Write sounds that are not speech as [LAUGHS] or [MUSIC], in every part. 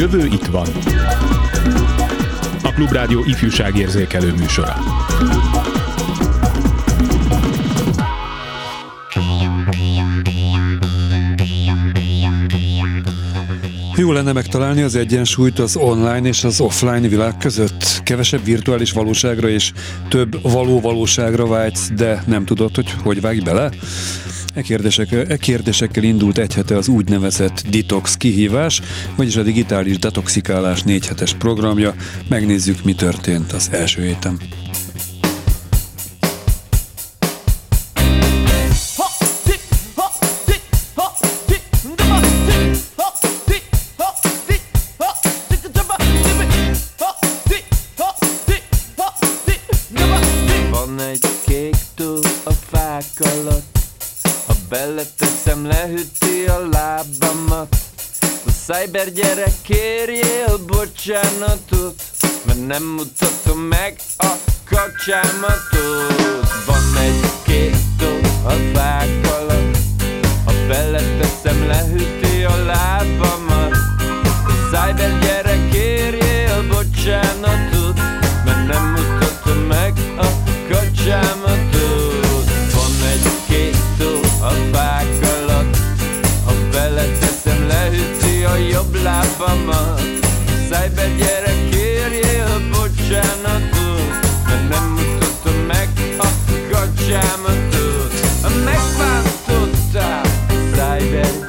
jövő itt van. A Klubrádió ifjúságérzékelő műsora. Jó lenne megtalálni az egyensúlyt az online és az offline világ között. Kevesebb virtuális valóságra és több való valóságra vágysz, de nem tudod, hogy hogy vágj bele? E, kérdések, e kérdésekkel indult egy hete az úgynevezett detox kihívás, vagyis a digitális detoxikálás négy hetes programja. Megnézzük, mi történt az első héten. Cyber gyerek, kérjél bocsánatot Mert nem mutatom meg a kacsámatot. Van egy két a fák alatt Ha beleteszem, lehűti a lábamat. Cyber gyerek, kérjél bocsánatot Mert nem mutatom meg a kacsámatot jobb lábamat. Szájbe gyere, kérjél bocsánatot Mert nem mutatom meg a kacsámatot Megváltottál, szájbe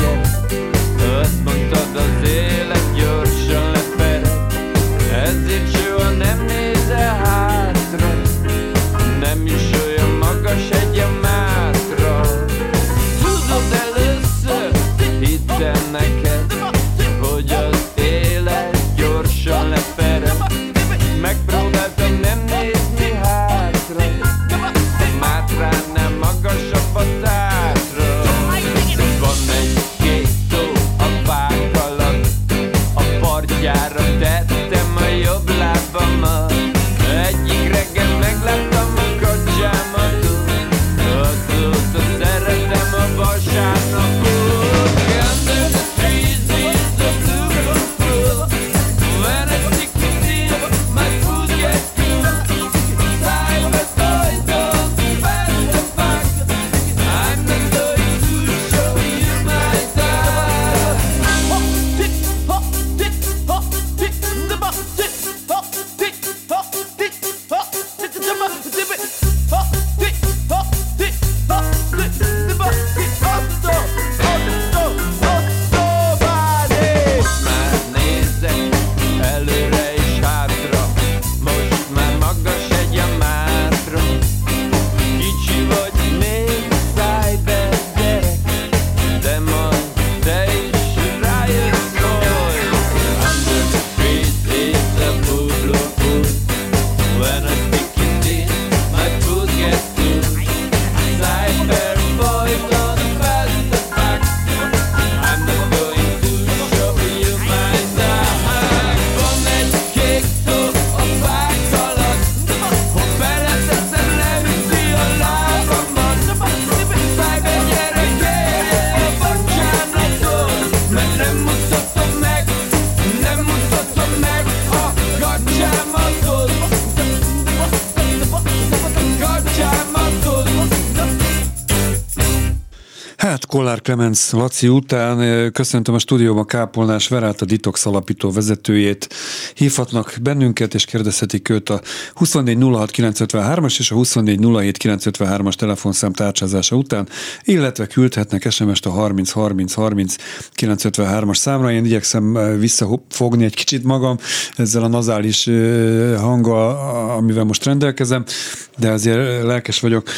Kollár Clemens Laci után köszöntöm a stúdióban Kápolnás Verát, a Ditox alapító vezetőjét. Hívhatnak bennünket, és kérdezhetik őt a 2406953-as és a 2407953-as telefonszám tárcsázása után, illetve küldhetnek SMS-t a 303030 953-as számra. Én igyekszem visszafogni egy kicsit magam ezzel a nazális hanggal, amivel most rendelkezem, de azért lelkes vagyok.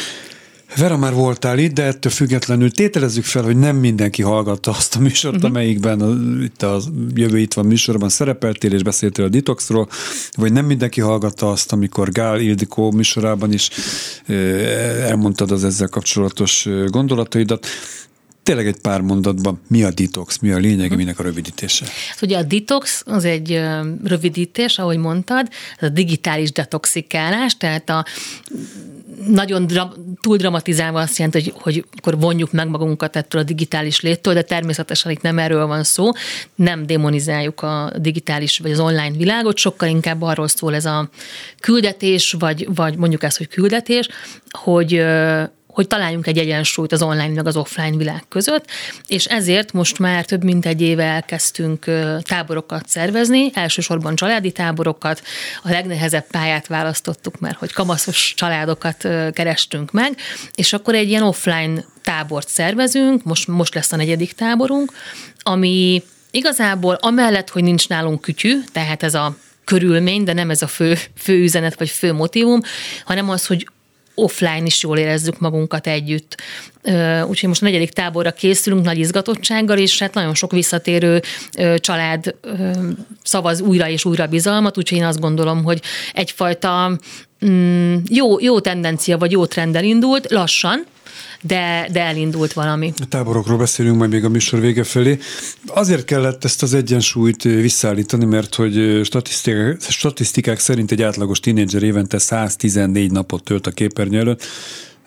Vera már voltál itt, de ettől függetlenül tételezzük fel, hogy nem mindenki hallgatta azt a műsort, uh-huh. amelyikben a, itt a jövő itt van műsorban szerepeltél és beszéltél a detoxról, vagy nem mindenki hallgatta azt, amikor Gál Ildikó műsorában is elmondtad az ezzel kapcsolatos gondolataidat. Tényleg egy pár mondatban, mi a detox, mi a lényeg, uh minek a rövidítése? Hát ugye a detox az egy rövidítés, ahogy mondtad, ez a digitális detoxikálás, tehát a nagyon dra- túl dramatizálva azt jelenti, hogy, hogy akkor vonjuk meg magunkat ettől a digitális léttől, de természetesen itt nem erről van szó, nem demonizáljuk a digitális vagy az online világot, sokkal inkább arról szól ez a küldetés, vagy, vagy mondjuk ezt, hogy küldetés, hogy hogy találjunk egy egyensúlyt az online meg az offline világ között, és ezért most már több mint egy éve elkezdtünk táborokat szervezni, elsősorban családi táborokat, a legnehezebb pályát választottuk, mert hogy kamaszos családokat kerestünk meg, és akkor egy ilyen offline tábort szervezünk, most, most lesz a negyedik táborunk, ami igazából amellett, hogy nincs nálunk kütyű, tehát ez a körülmény, de nem ez a fő, fő üzenet vagy fő motivum, hanem az, hogy offline is jól érezzük magunkat együtt. Úgyhogy most a negyedik táborra készülünk nagy izgatottsággal, és hát nagyon sok visszatérő család szavaz újra és újra bizalmat, úgyhogy én azt gondolom, hogy egyfajta mm, jó, jó tendencia vagy jó trend elindult, lassan, de, de elindult valami. A táborokról beszélünk majd még a műsor vége felé. Azért kellett ezt az egyensúlyt visszaállítani, mert hogy statisztikák, statisztikák szerint egy átlagos tínédzser évente 114 napot tölt a képernyő előtt,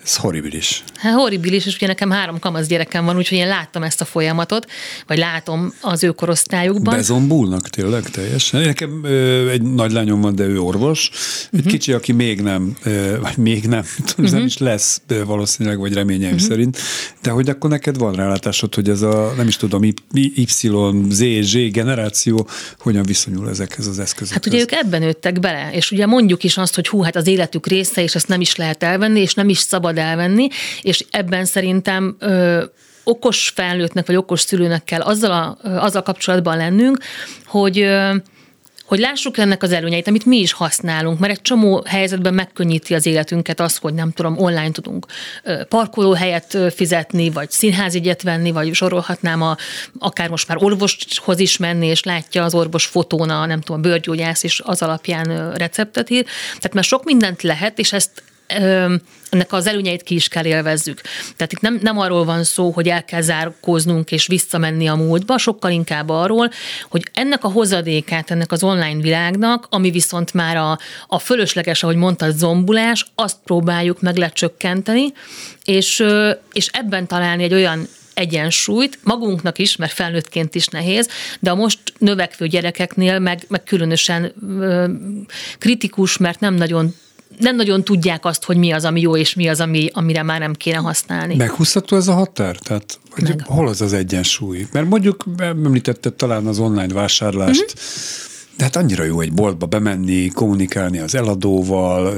ez horribilis. Hát horribilis, és ugye nekem három kamasz gyerekem van, úgyhogy én láttam ezt a folyamatot, vagy látom az ő korosztályukban. Bezombulnak tényleg teljesen. Nekem ö, egy nagy lányom van, de ő orvos. Egy uh-huh. kicsi, aki még nem, ö, vagy még nem, [LAUGHS] uh-huh. nem is lesz valószínűleg, vagy reményeim uh-huh. szerint. De hogy akkor neked van rálátásod, hogy ez a, nem is tudom, Y, Z, Z generáció hogyan viszonyul ezekhez az eszközökhez? Hát ugye ők ebben nőttek bele, és ugye mondjuk is azt, hogy hú, hát az életük része, és ezt nem is lehet elvenni, és nem is szabad elvenni, és ebben szerintem ö, okos felnőttnek vagy okos szülőnek kell azzal, a, azzal kapcsolatban lennünk, hogy ö, hogy lássuk ennek az előnyeit, amit mi is használunk, mert egy csomó helyzetben megkönnyíti az életünket az, hogy nem tudom, online tudunk parkolóhelyet fizetni, vagy színházjegyet venni, vagy sorolhatnám a, akár most már orvoshoz is menni, és látja az orvos fotón a, nem tudom, a bőrgyógyász, és az alapján receptet ír. Tehát már sok mindent lehet, és ezt ennek az előnyeit ki is kell élvezzük. Tehát itt nem, nem arról van szó, hogy el kell zárkóznunk és visszamenni a múltba, sokkal inkább arról, hogy ennek a hozadékát, ennek az online világnak, ami viszont már a, a fölösleges, ahogy mondtad, zombulás, azt próbáljuk meg lecsökkenteni, és, és ebben találni egy olyan egyensúlyt, magunknak is, mert felnőttként is nehéz, de a most növekvő gyerekeknél meg, meg különösen ö, kritikus, mert nem nagyon nem nagyon tudják azt, hogy mi az, ami jó, és mi az, ami, amire már nem kéne használni. Meghúzható ez a határ? Tehát hogy Meg. hol az az egyensúly? Mert mondjuk említetted talán az online vásárlást, uh-huh. De hát annyira jó egy boltba bemenni, kommunikálni az eladóval,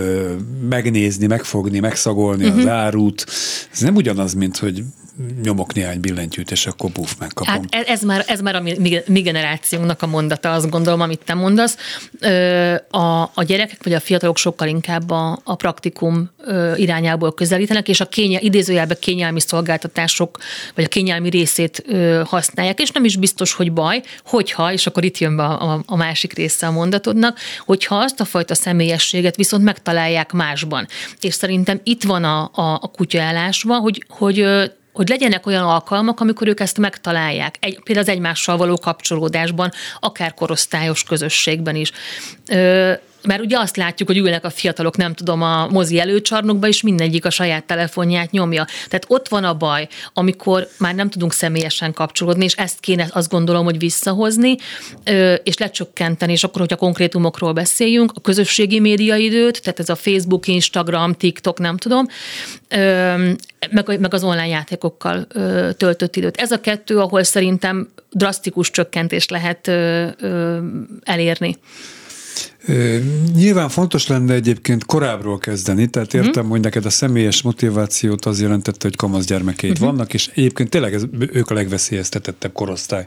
megnézni, megfogni, megszagolni uh-huh. az árut. Ez nem ugyanaz, mint hogy nyomok néhány billentyűt, és akkor puf, megkapom. Hát ez, ez már, ez már a mi, mi generációnknak a mondata, azt gondolom, amit te mondasz. A, a gyerekek vagy a fiatalok sokkal inkább a, a praktikum irányából közelítenek, és a kénye, idézőjelben kényelmi szolgáltatások, vagy a kényelmi részét használják, és nem is biztos, hogy baj, hogyha, és akkor itt jön be a, a, a másik része a mondatodnak, hogyha azt a fajta személyességet viszont megtalálják másban. És szerintem itt van a, a, a kutya elásva, hogy, hogy hogy legyenek olyan alkalmak, amikor ők ezt megtalálják, egy, például az egymással való kapcsolódásban, akár korosztályos közösségben is. Ö, mert ugye azt látjuk, hogy ülnek a fiatalok, nem tudom, a mozi előcsarnokba, és mindegyik a saját telefonját nyomja. Tehát ott van a baj, amikor már nem tudunk személyesen kapcsolódni, és ezt kéne azt gondolom, hogy visszahozni, és lecsökkenteni, és akkor, hogyha konkrétumokról beszéljünk, a közösségi médiaidőt, tehát ez a Facebook, Instagram, TikTok, nem tudom, meg, az online játékokkal töltött időt. Ez a kettő, ahol szerintem drasztikus csökkentést lehet elérni. Nyilván fontos lenne egyébként korábbról kezdeni, tehát mhm. értem, mm. hogy neked a személyes motivációt az jelentette, hogy kamasz gyermekeid mm-hmm. vannak, és egyébként tényleg ez, ők a legveszélyeztetettebb korosztály.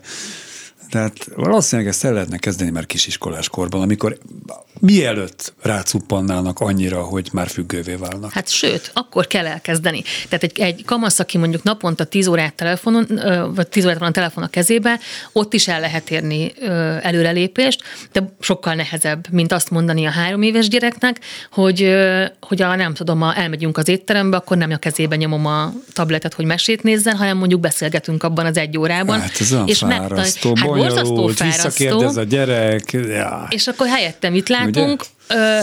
Tehát valószínűleg ezt el lehetne kezdeni már kisiskolás korban, amikor mielőtt rácuppannának annyira, hogy már függővé válnak. Hát sőt, akkor kell elkezdeni. Tehát egy, egy kamasz, aki mondjuk naponta 10 órát telefonon, vagy 10 órát van a telefon a kezébe, ott is el lehet érni előrelépést, de sokkal nehezebb, mint azt mondani a három éves gyereknek, hogy, hogy a, nem tudom, a, elmegyünk az étterembe, akkor nem a kezébe nyomom a tabletet, hogy mesét nézzen, hanem mondjuk beszélgetünk abban az egy órában. Hát ez olyan és fárasztó, hát bonyolult, visszakérdez a gyerek. Ja. És akkor helyette mit látunk? Ö,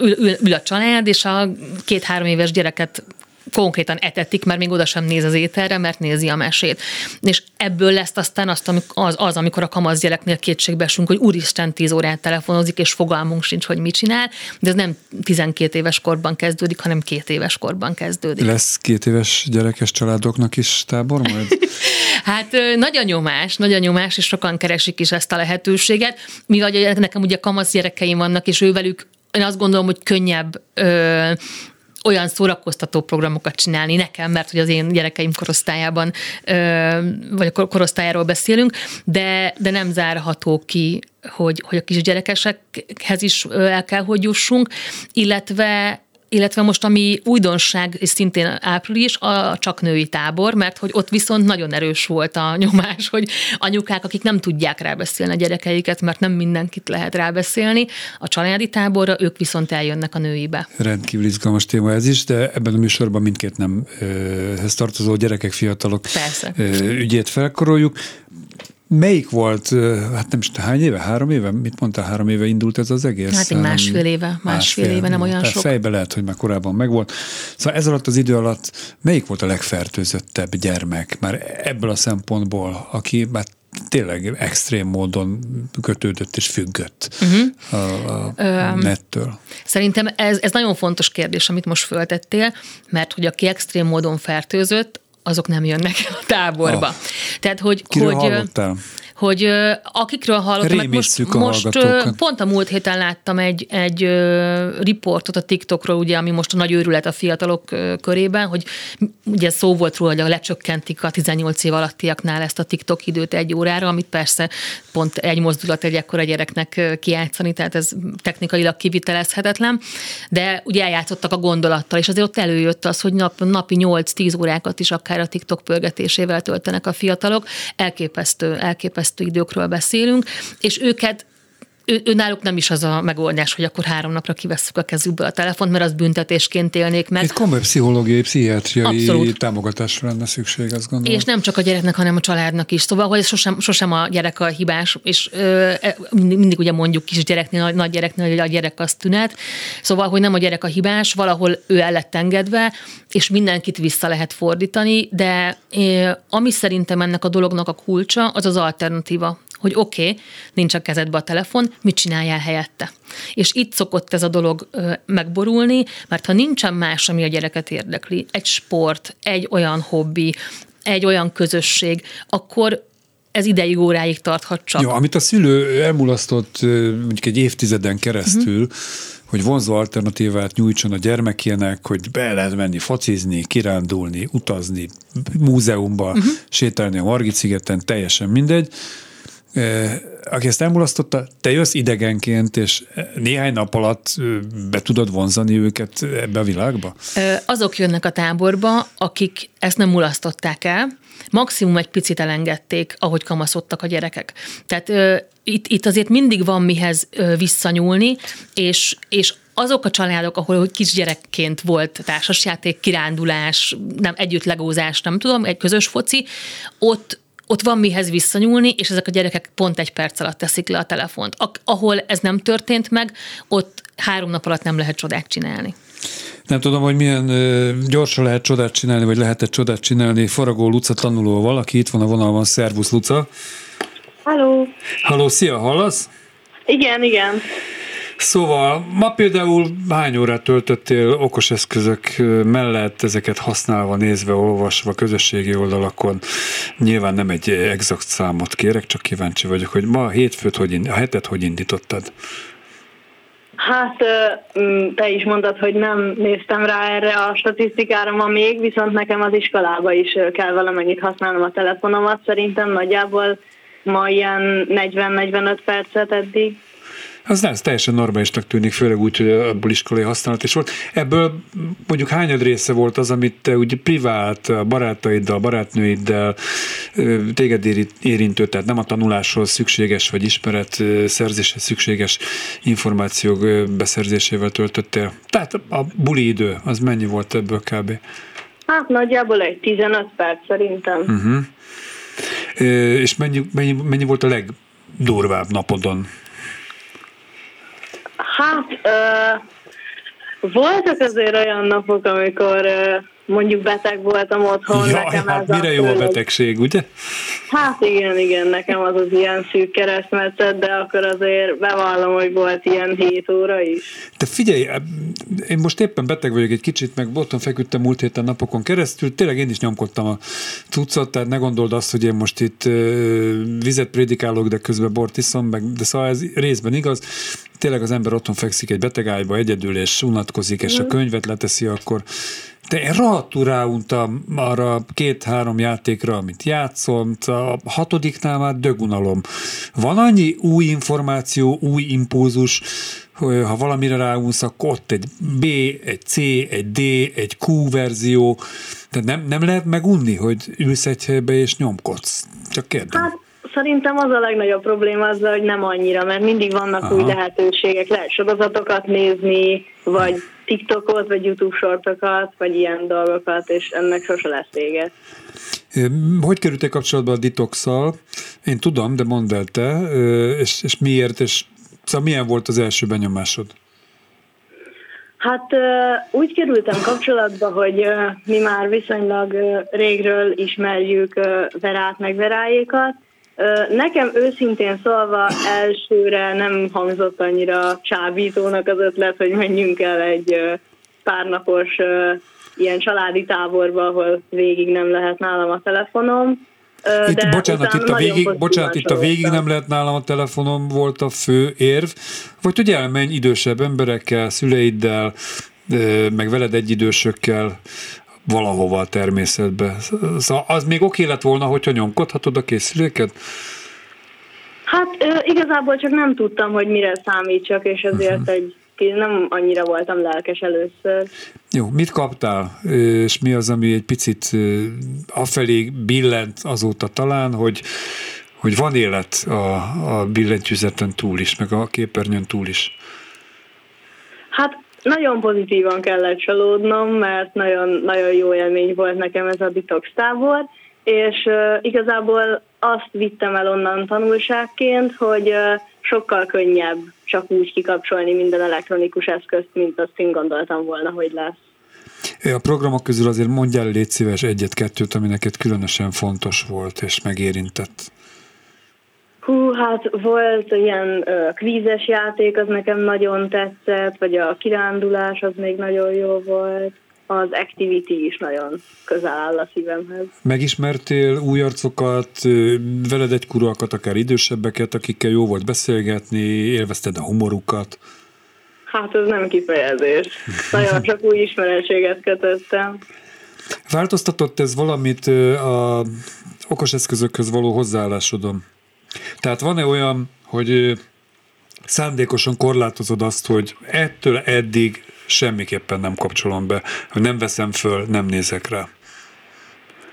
ül, ül, ül a család, és a két-három éves gyereket konkrétan etetik, mert még oda sem néz az ételre, mert nézi a mesét. És ebből lesz aztán azt, az, az amikor a kamasz gyereknél kétségbe esünk, hogy úristen 10 órát telefonozik, és fogalmunk sincs, hogy mit csinál, de ez nem 12 éves korban kezdődik, hanem két éves korban kezdődik. Lesz két éves gyerekes családoknak is tábor majd? [LAUGHS] hát nagy a nyomás, nagy a nyomás, és sokan keresik is ezt a lehetőséget. Mivel nekem ugye kamasz gyerekeim vannak, és ővelük én azt gondolom, hogy könnyebb ö, olyan szórakoztató programokat csinálni nekem, mert hogy az én gyerekeim korosztályában, vagy a korosztályáról beszélünk, de, de nem zárható ki, hogy, hogy a kisgyerekesekhez is el kell, hogy jussunk, illetve illetve most ami újdonság, és szintén április, a csak női tábor, mert hogy ott viszont nagyon erős volt a nyomás, hogy anyukák, akik nem tudják rábeszélni a gyerekeiket, mert nem mindenkit lehet rábeszélni, a családi táborra, ők viszont eljönnek a nőibe. Rendkívül izgalmas téma ez is, de ebben a műsorban mindkét nemhez tartozó gyerekek, fiatalok Persze. ügyét felkoroljuk. Melyik volt, hát nem is hány éve, három éve? Mit mondta, három éve indult ez az egész? Hát egy másfél éve, másfél, másfél éve, nem olyan sok. Fejbe lehet, hogy már korábban megvolt. Szóval ez alatt az idő alatt melyik volt a legfertőzöttebb gyermek, már ebből a szempontból, aki már tényleg extrém módon kötődött és függött uh-huh. a, a nettől. Szerintem ez, ez nagyon fontos kérdés, amit most föltettél, mert hogy aki extrém módon fertőzött, azok nem jönnek a táborba. Ah. Tehát, hogy, Kiről hogy hallottál? Hogy akikről hallottam, mert most, a most pont a múlt héten láttam egy, egy riportot a TikTokról, ugye, ami most a nagy őrület a fiatalok körében, hogy ugye szó volt róla, hogy lecsökkentik a 18 év alattiaknál ezt a TikTok időt egy órára, amit persze pont egy mozdulat egy ekkora gyereknek kiátszani, tehát ez technikailag kivitelezhetetlen, de ugye eljátszottak a gondolattal, és azért ott előjött az, hogy nap, napi 8-10 órákat is akár a TikTok pörgetésével töltenek a fiatalok. Elképesztő, elképesztő elképesztő időkről beszélünk, és őket ő, ő náluk nem is az a megoldás, hogy akkor három napra kivesszük a kezükből a telefont, mert az büntetésként élnék meg. Itt komoly pszichológiai, pszichiátriai Abszolút. támogatásra lenne szükség, azt gondolom. És nem csak a gyereknek, hanem a családnak is. Szóval, hogy sosem, sosem a gyerek a hibás, és ö, e, mindig, mindig ugye mondjuk kis gyereknél, nagy gyereknél, hogy a gyerek az tünet. Szóval, hogy nem a gyerek a hibás, valahol ő el lett engedve, és mindenkit vissza lehet fordítani, de ö, ami szerintem ennek a dolognak a kulcsa, az az alternatíva hogy oké, okay, nincs a kezedbe a telefon, mit csináljál helyette. És itt szokott ez a dolog megborulni, mert ha nincsen más, ami a gyereket érdekli, egy sport, egy olyan hobbi, egy olyan közösség, akkor ez ideig óráig tarthat csak. Jó, amit a szülő elmulasztott mondjuk egy évtizeden keresztül, uh-huh hogy vonzó alternatívát nyújtson a gyermekének, hogy be lehet menni focizni, kirándulni, utazni, múzeumba, uh-huh. sétálni a Margit szigeten, teljesen mindegy aki ezt elmulasztotta, te jössz idegenként, és néhány nap alatt be tudod vonzani őket ebbe a világba? Azok jönnek a táborba, akik ezt nem mulasztották el, maximum egy picit elengedték, ahogy kamaszodtak a gyerekek. Tehát itt, itt azért mindig van mihez visszanyúlni, és, és azok a családok, ahol kisgyerekként volt társasjáték, kirándulás, nem együtt legózás, nem tudom, egy közös foci, ott ott van mihez visszanyúlni, és ezek a gyerekek pont egy perc alatt teszik le a telefont. Ahol ez nem történt meg, ott három nap alatt nem lehet csodát csinálni. Nem tudom, hogy milyen ö, gyorsan lehet csodát csinálni, vagy lehet-e csodát csinálni. Faragó Luca tanulóval, aki itt van a vonalban. Szervusz, Luca! Halló! Halló, szia, hallasz? Igen, igen. Szóval ma például hány órát töltöttél okos eszközök mellett ezeket használva, nézve, olvasva közösségi oldalakon? Nyilván nem egy exakt számot kérek, csak kíváncsi vagyok, hogy ma a hétfőt, hogy, a hetet hogy indítottad? Hát mm, te is mondtad, hogy nem néztem rá erre a statisztikára ma még, viszont nekem az iskolába is kell valamennyit használnom a telefonomat. Szerintem nagyjából ma ilyen 40-45 percet eddig. Az nem, teljesen normálisnak tűnik, főleg úgy, hogy abból iskolai használat is volt. Ebből mondjuk hányad része volt az, amit te úgy privát, barátaiddal, barátnőiddel, téged érintő, tehát nem a tanuláshoz szükséges, vagy ismeret szerzéshez szükséges információk beszerzésével töltöttél? Tehát a buli idő, az mennyi volt ebből kb? Hát nagyjából egy 15 perc szerintem. Uh-huh. És mennyi, mennyi, mennyi volt a legdurvább napodon? Hát, uh, voltak azért olyan napok, amikor uh, mondjuk beteg voltam otthon. Jaj, nekem hát mire jó a betegség, ugye? Hát igen, igen, nekem az az ilyen szűk keresztmetszet, de akkor azért bevallom, hogy volt ilyen 7 óra is. De figyelj, én most éppen beteg vagyok egy kicsit, meg otthon feküdtem múlt héten napokon keresztül, tényleg én is nyomkodtam a cuccot, tehát ne gondold azt, hogy én most itt vizet prédikálok, de közben bort iszom, meg, de szóval ez részben igaz. Tényleg az ember otthon fekszik egy betegágyba egyedül, és unatkozik, és a mm. könyvet leteszi, akkor de én rohadtul ráuntam arra két-három játékra, amit játszom, a hatodiknál már dögunalom. Van annyi új információ, új impulzus, ha valamire ráunsz, akkor ott egy B, egy C, egy D, egy Q verzió, tehát nem, nem lehet megunni, hogy ülsz egy helybe és nyomkodsz. Csak kérdem. Hát, szerintem az a legnagyobb probléma az, hogy nem annyira, mert mindig vannak Aha. új lehetőségek, lehet sorozatokat nézni, vagy TikTokot, vagy YouTube sortokat, vagy ilyen dolgokat, és ennek sose lesz vége. Hogy kerültél kapcsolatba a detox Én tudom, de mondd el te, és, és miért, és szóval milyen volt az első benyomásod? Hát úgy kerültem kapcsolatba, hogy mi már viszonylag régről ismerjük Verát meg Verájékat, Nekem őszintén szólva elsőre nem hangzott annyira csábítónak az ötlet, hogy menjünk el egy párnapos ilyen családi táborba, ahol végig nem lehet nálam a telefonom. Itt, de bocsánat, itt a, végig, bocsánat, itt a végig nem lehet nálam a telefonom volt a fő érv, vagy hogy elmenj idősebb emberekkel, szüleiddel, meg veled egyidősökkel, valahova a természetbe. Szóval az még oké lett volna, hogyha nyomkodhatod a készüléket? Hát igazából csak nem tudtam, hogy mire számítsak, és ezért uh-huh. egy nem annyira voltam lelkes először. Jó, mit kaptál, és mi az, ami egy picit afelé billent azóta talán, hogy, hogy van élet a, a billentyűzeten túl is, meg a képernyőn túl is? Hát nagyon pozitívan kellett csalódnom, mert nagyon, nagyon jó élmény volt nekem ez a detox tábor, és uh, igazából azt vittem el onnan tanulságként, hogy uh, sokkal könnyebb csak úgy kikapcsolni minden elektronikus eszközt, mint azt én gondoltam volna, hogy lesz. A programok közül azért mondjál légy szíves egyet-kettőt, ami neked különösen fontos volt és megérintett. Hát volt ilyen uh, kvízes játék, az nekem nagyon tetszett, vagy a kirándulás, az még nagyon jó volt. Az activity is nagyon közel áll a szívemhez. Megismertél új arcokat, veled egy kuralkat, akár idősebbeket, akikkel jó volt beszélgetni, élvezted a humorukat? Hát ez nem kifejezés. Nagyon csak új ismeretséget kötöttem. Változtatott ez valamit a okos eszközökhöz való hozzáállásodon? Tehát van-e olyan, hogy szándékosan korlátozod azt, hogy ettől eddig semmiképpen nem kapcsolom be, hogy nem veszem föl, nem nézek rá?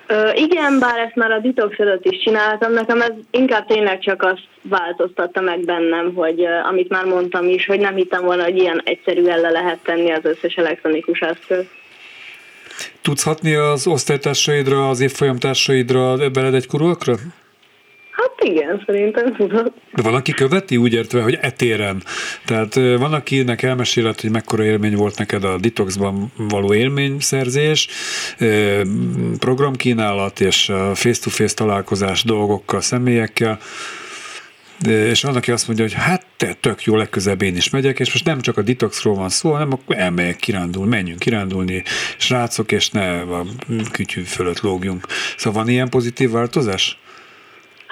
Ö, igen, bár ezt már a detox előtt is csináltam, nekem ez inkább tényleg csak azt változtatta meg bennem, hogy amit már mondtam is, hogy nem hittem volna, hogy ilyen egyszerűen le lehet tenni az összes elektronikus eszközt. Tudsz hatni az osztálytársaidra, az évfolyamtársaidra, veled egy kurulakra? Hát igen, szerintem tudod. De valaki követi úgy értve, hogy etéren. Tehát van, akinek elmeséled, hogy mekkora élmény volt neked a detoxban való élményszerzés, programkínálat és face-to-face találkozás dolgokkal, személyekkel, és van, aki azt mondja, hogy hát te tök jó, legközebb én is megyek, és most nem csak a detoxról van szó, hanem akkor elmegyek kirándul, menjünk kirándulni, srácok, és ne a kütyű fölött lógjunk. Szóval van ilyen pozitív változás?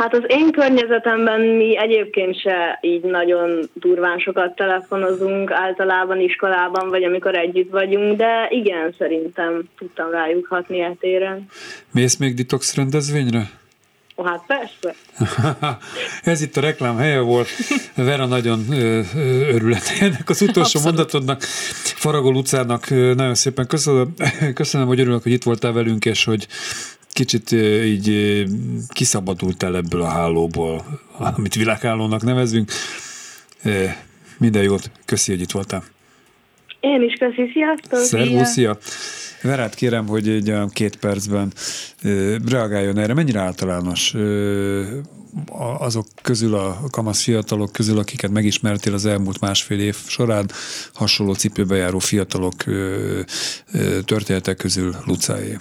Hát az én környezetemben mi egyébként se így nagyon durván sokat telefonozunk, általában iskolában, vagy amikor együtt vagyunk, de igen, szerintem tudtam rájuk hatni etéren. Mész még detox rendezvényre? Hát persze. [LAUGHS] Ez itt a reklám helye volt. Vera nagyon örül ennek az utolsó Abszolút. mondatodnak. Faragó Lucának nagyon szépen köszönöm, köszönöm, hogy örülök, hogy itt voltál velünk, és hogy kicsit így kiszabadultál ebből a hálóból, amit világhálónak nevezünk. Minden jót, köszi, hogy itt voltál. Én is köszi, sziasztok! Szervusz, szia! Verát kérem, hogy egy két percben reagáljon erre. Mennyire általános azok közül, a kamasz fiatalok közül, akiket megismertél az elmúlt másfél év során, hasonló cipőbe járó fiatalok történetek közül Lucáé?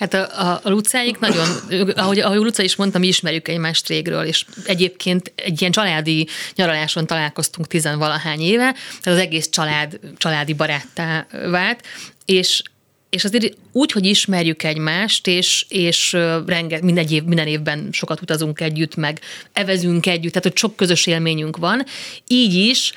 Hát a, a, a Lucáik nagyon, ahogy, ahogy Luca is mondta, mi ismerjük egymást régről, és egyébként egy ilyen családi nyaraláson találkoztunk tizenvalahány éve, tehát az egész család, családi baráttá vált, és és azért úgy, hogy ismerjük egymást, és, és renge, minden, év, minden évben sokat utazunk együtt, meg evezünk együtt, tehát hogy sok közös élményünk van, így is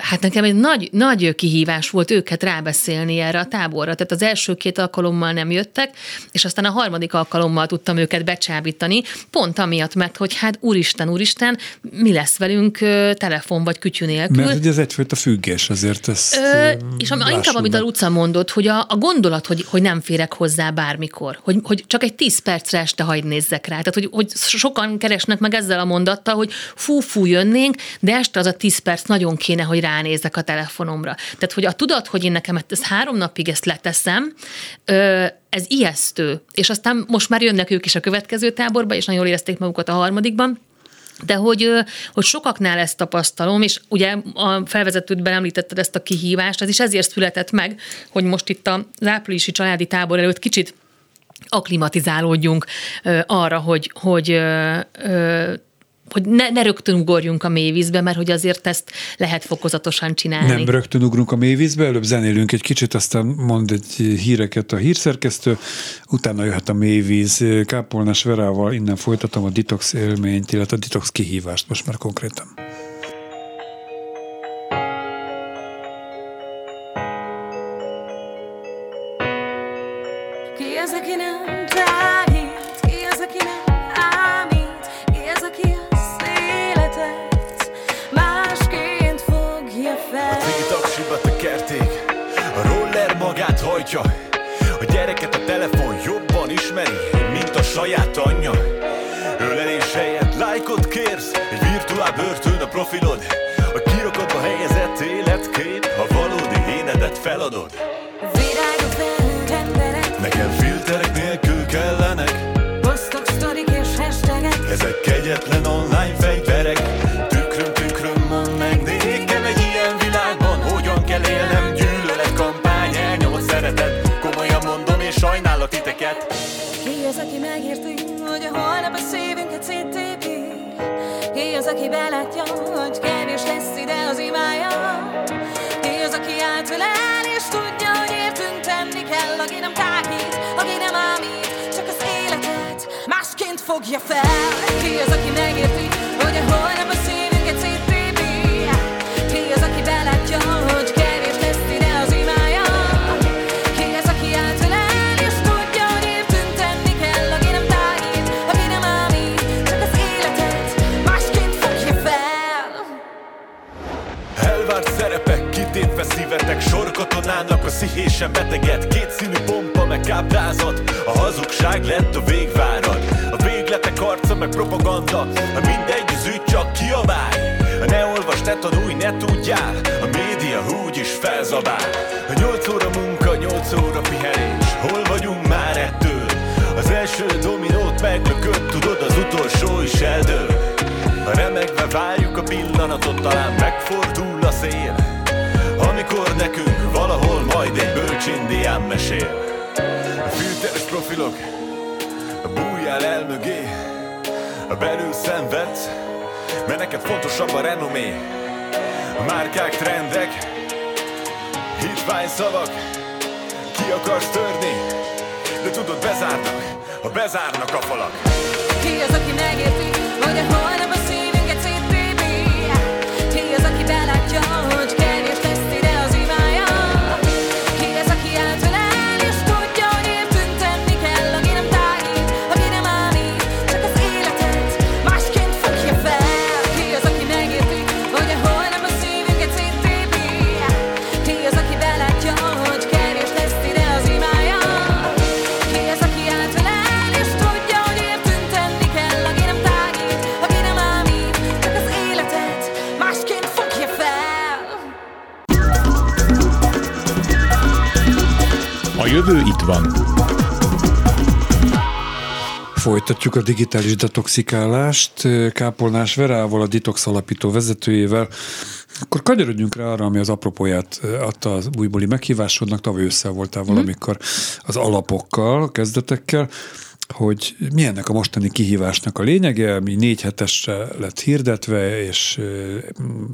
hát nekem egy nagy, nagy kihívás volt őket rábeszélni erre a táborra. Tehát az első két alkalommal nem jöttek, és aztán a harmadik alkalommal tudtam őket becsábítani, pont amiatt, mert hogy hát úristen, úristen, mi lesz velünk telefon vagy kütyű nélkül. Mert ugye ez egyfajta függés, azért ezt Ö, És am, inkább, amit a Luca mondott, hogy a, a gondolat, hogy, hogy nem férek hozzá bármikor, hogy, hogy csak egy tíz percre este hagyd nézzek rá. Tehát, hogy, hogy sokan keresnek meg ezzel a mondattal, hogy fú-fú jönnénk, de este az a tíz perc nagyon kéne, hogy ránézek a telefonomra. Tehát, hogy a tudat, hogy én nekem ezt három napig ezt leteszem, ez ijesztő. És aztán most már jönnek ők is a következő táborba, és nagyon jól érezték magukat a harmadikban, de hogy, hogy sokaknál ezt tapasztalom, és ugye a felvezetődben említetted ezt a kihívást, ez is ezért született meg, hogy most itt az áprilisi családi tábor előtt kicsit aklimatizálódjunk arra, hogy, hogy hogy ne, ne rögtön ugorjunk a mélyvízbe, mert hogy azért ezt lehet fokozatosan csinálni. Nem rögtön ugrunk a mélyvízbe, előbb zenélünk egy kicsit, aztán mond egy híreket a hírszerkesztő, utána jöhet a mélyvíz. Kápolnás Verával innen folytatom a detox élményt, illetve a detox kihívást most már konkrétan. Profilod? A kirokodva helyezett életkép, ha valódi énedet feladod. Nekem filterek nélkül kellenek. Posztok, sztorik és hashtagek. Ezek kegyetlen online fogja fel. Ki az, aki megérti, hogy a holnap szívetek sorkatonának a szihésen beteget Kétszínű pompa meg káprázat. A hazugság lett a végvárad. A végletek arca meg propaganda. A mindegy az ügy csak kiabálj ne olvas, ne tanulj, ne tudjál. A média úgy is felzabál. A nyolc óra munka, nyolc óra pihenés. Hol vagyunk már ettől? Az első dominót meglökött, tudod az utolsó is eldől. Remegve várjuk a pillanatot, talán megfordul a szél amikor nekünk valahol majd egy bölcs indián mesél. A filteres profilok, bújjál el mögé belül szenvedsz, mert neked fontosabb a renomé. Márkák, trendek, hitvány szavak Ki akarsz törni, de tudod bezárnak, ha bezárnak a falak. Ki az, aki megérti, hogy a holnap a szívünket széttépi Ki az, aki belátja, hogy jövő itt van. Folytatjuk a digitális detoxikálást Kápolnás Verával, a Ditox alapító vezetőjével. Akkor kanyarodjunk rá arra, ami az apropóját adta az újbóli meghívásodnak. Tavaly össze voltál valamikor az alapokkal, kezdetekkel hogy mi ennek a mostani kihívásnak a lényege, ami négy hetesre lett hirdetve, és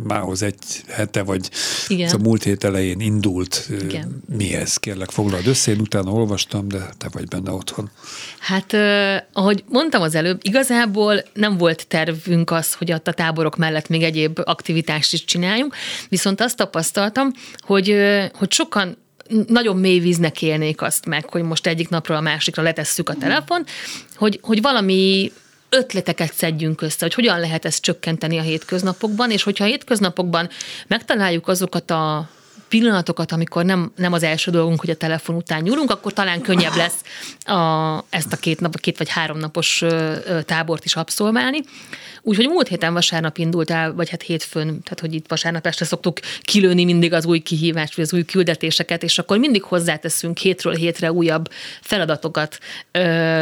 mához egy hete, vagy Igen. a múlt hét elején indult. Igen. Mi ez? Kérlek, foglald össze, én utána olvastam, de te vagy benne otthon. Hát, ahogy mondtam az előbb, igazából nem volt tervünk az, hogy a táborok mellett még egyéb aktivitást is csináljunk, viszont azt tapasztaltam, hogy, hogy sokan nagyon mély víznek élnék azt meg, hogy most egyik napról a másikra letesszük a telefon, hogy, hogy valami ötleteket szedjünk össze, hogy hogyan lehet ezt csökkenteni a hétköznapokban, és hogyha a hétköznapokban megtaláljuk azokat a pillanatokat, amikor nem, nem az első dolgunk, hogy a telefon után nyúlunk, akkor talán könnyebb lesz a, ezt a két, nap, két vagy három napos tábort is abszolválni. Úgyhogy múlt héten vasárnap indult el, vagy hát hétfőn, tehát hogy itt vasárnap este szoktuk kilőni mindig az új kihívást, vagy az új küldetéseket, és akkor mindig hozzáteszünk hétről hétre újabb feladatokat,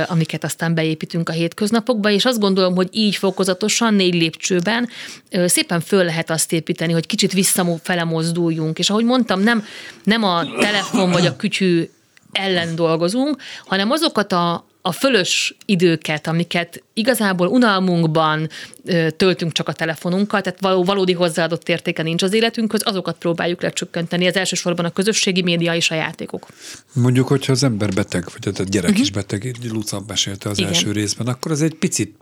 amiket aztán beépítünk a hétköznapokba, és azt gondolom, hogy így fokozatosan, négy lépcsőben szépen föl lehet azt építeni, hogy kicsit visszafele mozduljunk, és ahogy mondtam, nem, nem a telefon vagy a kütyű ellen dolgozunk, hanem azokat a, a fölös időket, amiket igazából unalmunkban töltünk csak a telefonunkkal, tehát való, valódi hozzáadott értéke nincs az életünkhöz, azokat próbáljuk lecsökkenteni. Ez elsősorban a közösségi média és a játékok. Mondjuk, hogyha az ember beteg, vagy a gyerek uh-huh. is beteg, Luca mesélte az Igen. első részben, akkor az egy picit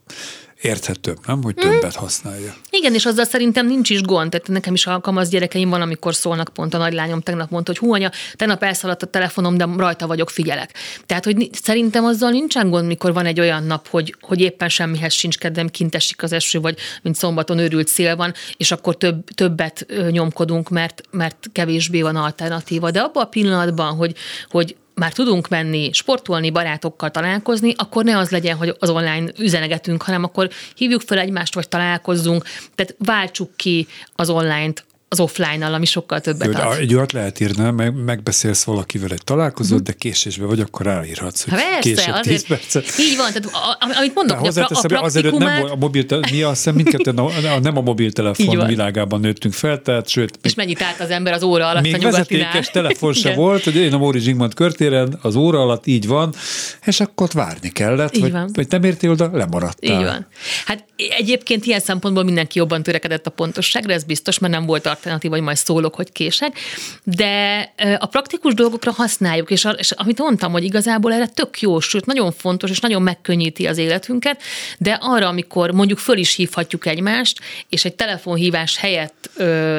érthetőbb, nem? Hogy többet használja. Igen, és azzal szerintem nincs is gond. Tehát nekem is a kamasz gyerekeim van, amikor szólnak pont a nagylányom tegnap mondta, hogy hú, anya, tegnap elszaladt a telefonom, de rajta vagyok, figyelek. Tehát, hogy szerintem azzal nincsen gond, mikor van egy olyan nap, hogy, hogy éppen semmihez sincs kedvem, kint esik az eső, vagy mint szombaton őrült szél van, és akkor több, többet nyomkodunk, mert, mert kevésbé van alternatíva. De abban a pillanatban, hogy, hogy már tudunk menni, sportolni, barátokkal találkozni, akkor ne az legyen, hogy az online üzenegetünk, hanem akkor hívjuk fel egymást, vagy találkozzunk, tehát váltsuk ki az online-t az offline-nal, ami sokkal többet ad. Egy olyat lehet írni, meg, megbeszélsz valakivel egy találkozót, uh-huh. de késésben vagy, akkor ráírhatsz, hogy Persze, később azért, 10 percet. Így van, tehát amit mondok, hogy a, a azért nem a mobil, mi azt hiszem [LAUGHS] mindketten a, a, nem a mobiltelefon világában nőttünk fel, tehát sőt. És mennyit állt az ember az óra alatt még a vezetékes telefon [LAUGHS] se volt, hogy én a Móri Zsigmond körtéren az óra alatt így van, és akkor várni kellett, így vagy, van. vagy nem értél oda, lemaradtál. Így van. Hát egyébként ilyen szempontból mindenki jobban törekedett a pontosságra, ez biztos, mert nem volt alternatíva, vagy majd szólok, hogy kések, de a praktikus dolgokra használjuk, és, a, és amit mondtam, hogy igazából erre tök jó, sőt nagyon fontos, és nagyon megkönnyíti az életünket, de arra, amikor mondjuk föl is hívhatjuk egymást, és egy telefonhívás helyett